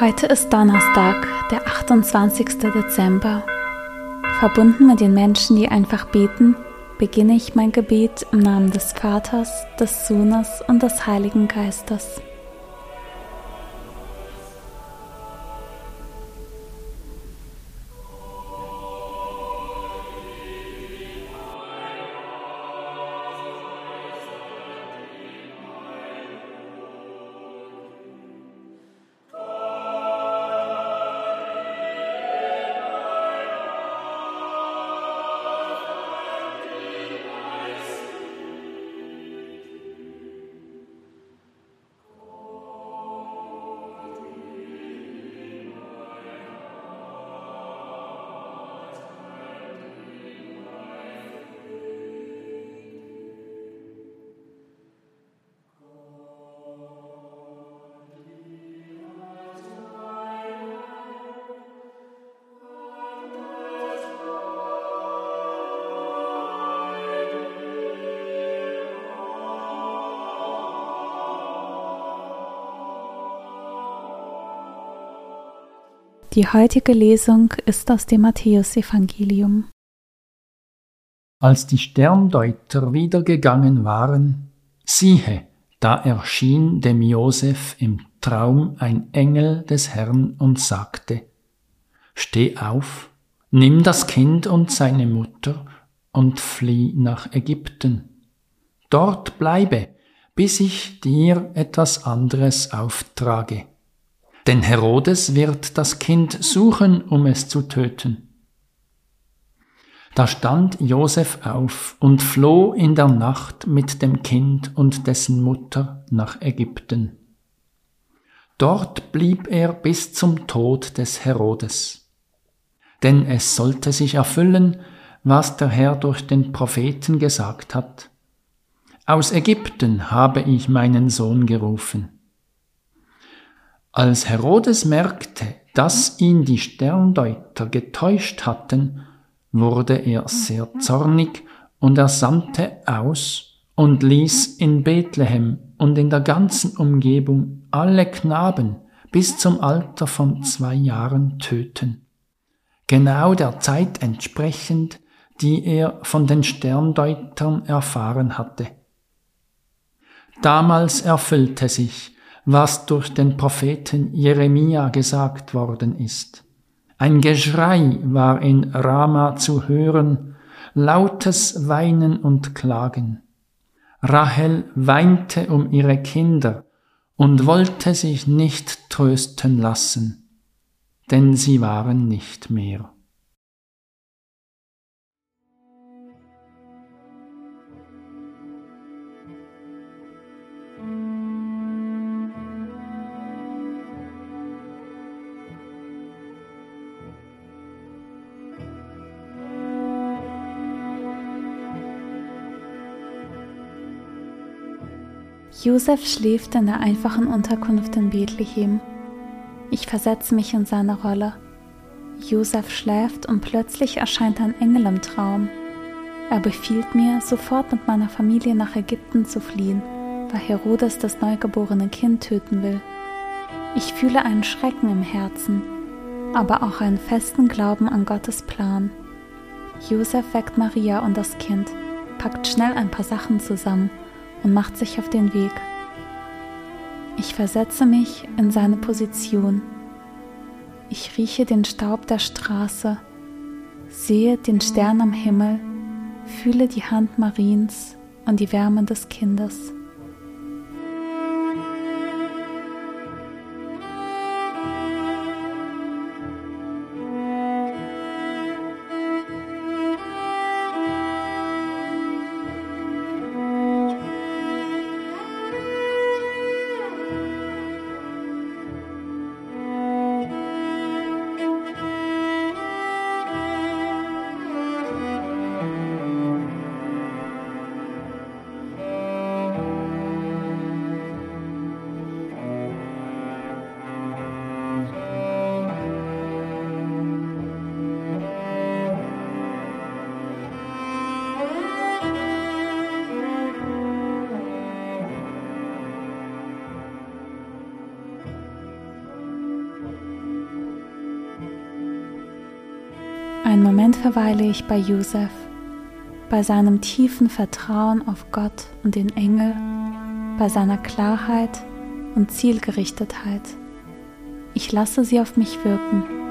Heute ist Donnerstag, der 28. Dezember. Verbunden mit den Menschen, die einfach beten, beginne ich mein Gebet im Namen des Vaters, des Sohnes und des Heiligen Geistes. Die heutige Lesung ist aus dem Matthäusevangelium. Als die Sterndeuter wieder gegangen waren, siehe, da erschien dem Josef im Traum ein Engel des Herrn und sagte, Steh auf, nimm das Kind und seine Mutter und flieh nach Ägypten. Dort bleibe, bis ich dir etwas anderes auftrage denn Herodes wird das Kind suchen, um es zu töten. Da stand Josef auf und floh in der Nacht mit dem Kind und dessen Mutter nach Ägypten. Dort blieb er bis zum Tod des Herodes. Denn es sollte sich erfüllen, was der Herr durch den Propheten gesagt hat. Aus Ägypten habe ich meinen Sohn gerufen. Als Herodes merkte, dass ihn die Sterndeuter getäuscht hatten, wurde er sehr zornig und er sandte aus und ließ in Bethlehem und in der ganzen Umgebung alle Knaben bis zum Alter von zwei Jahren töten. Genau der Zeit entsprechend, die er von den Sterndeutern erfahren hatte. Damals erfüllte sich, was durch den Propheten Jeremia gesagt worden ist. Ein Geschrei war in Rama zu hören, lautes Weinen und Klagen. Rahel weinte um ihre Kinder und wollte sich nicht trösten lassen, denn sie waren nicht mehr. Josef schläft in der einfachen Unterkunft in Bethlehem. Ich versetze mich in seine Rolle. Josef schläft und plötzlich erscheint ein Engel im Traum. Er befiehlt mir, sofort mit meiner Familie nach Ägypten zu fliehen, weil Herodes das neugeborene Kind töten will. Ich fühle einen Schrecken im Herzen, aber auch einen festen Glauben an Gottes Plan. Josef weckt Maria und das Kind, packt schnell ein paar Sachen zusammen und macht sich auf den Weg. Ich versetze mich in seine Position. Ich rieche den Staub der Straße, sehe den Stern am Himmel, fühle die Hand Mariens und die Wärme des Kindes. Einen Moment verweile ich bei Josef, bei seinem tiefen Vertrauen auf Gott und den Engel, bei seiner Klarheit und Zielgerichtetheit. Ich lasse sie auf mich wirken.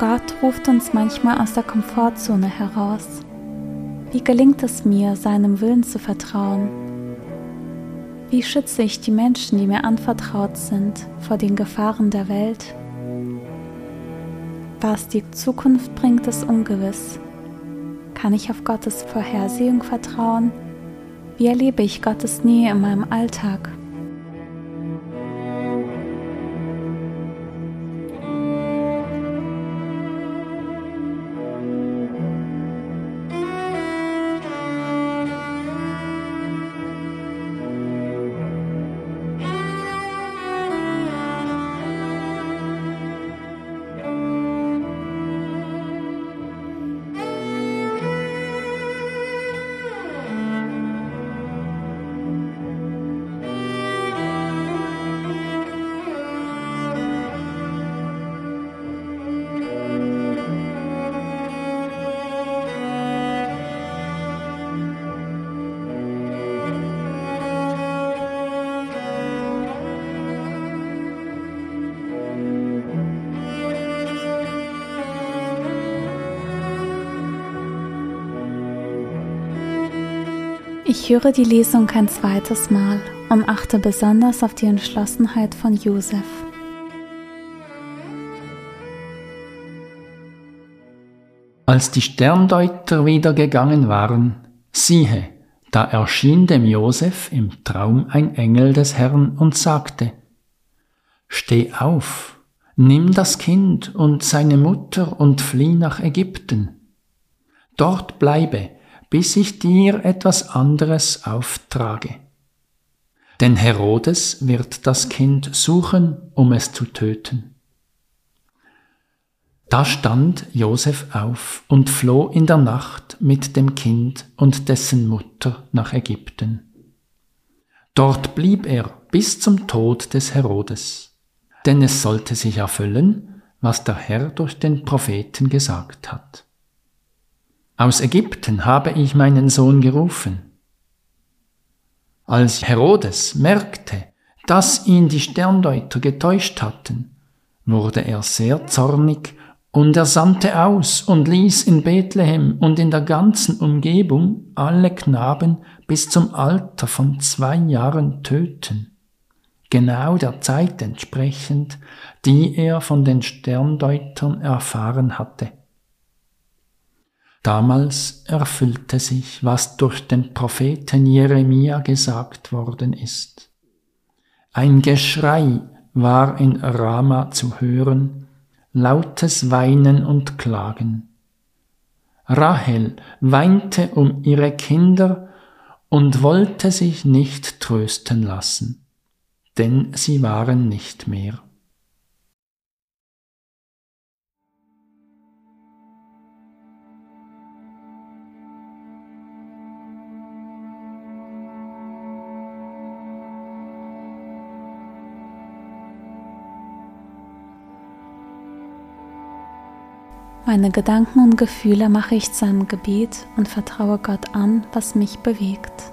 Gott ruft uns manchmal aus der Komfortzone heraus. Wie gelingt es mir, seinem Willen zu vertrauen? Wie schütze ich die Menschen, die mir anvertraut sind, vor den Gefahren der Welt? Was die Zukunft bringt, ist ungewiss. Kann ich auf Gottes Vorhersehung vertrauen? Wie erlebe ich Gottes Nähe in meinem Alltag? Ich höre die Lesung kein zweites Mal und achte besonders auf die Entschlossenheit von Josef. Als die Sterndeuter wieder gegangen waren, siehe, da erschien dem Josef im Traum ein Engel des Herrn und sagte, Steh auf, nimm das Kind und seine Mutter und flieh nach Ägypten. Dort bleibe, bis ich dir etwas anderes auftrage. Denn Herodes wird das Kind suchen, um es zu töten. Da stand Josef auf und floh in der Nacht mit dem Kind und dessen Mutter nach Ägypten. Dort blieb er bis zum Tod des Herodes, denn es sollte sich erfüllen, was der Herr durch den Propheten gesagt hat. Aus Ägypten habe ich meinen Sohn gerufen. Als Herodes merkte, dass ihn die Sterndeuter getäuscht hatten, wurde er sehr zornig und er sandte aus und ließ in Bethlehem und in der ganzen Umgebung alle Knaben bis zum Alter von zwei Jahren töten, genau der Zeit entsprechend, die er von den Sterndeutern erfahren hatte. Damals erfüllte sich, was durch den Propheten Jeremia gesagt worden ist. Ein Geschrei war in Rama zu hören, lautes Weinen und Klagen. Rahel weinte um ihre Kinder und wollte sich nicht trösten lassen, denn sie waren nicht mehr. Meine Gedanken und Gefühle mache ich zu einem Gebet und vertraue Gott an, was mich bewegt.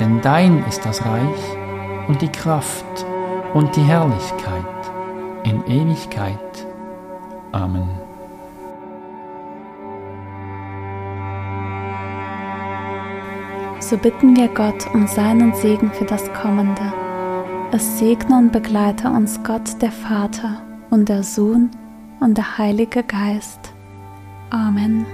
Denn dein ist das Reich und die Kraft und die Herrlichkeit in Ewigkeit. Amen. So bitten wir Gott um seinen Segen für das Kommende. Es segne und begleite uns Gott der Vater und der Sohn und der Heilige Geist. Amen.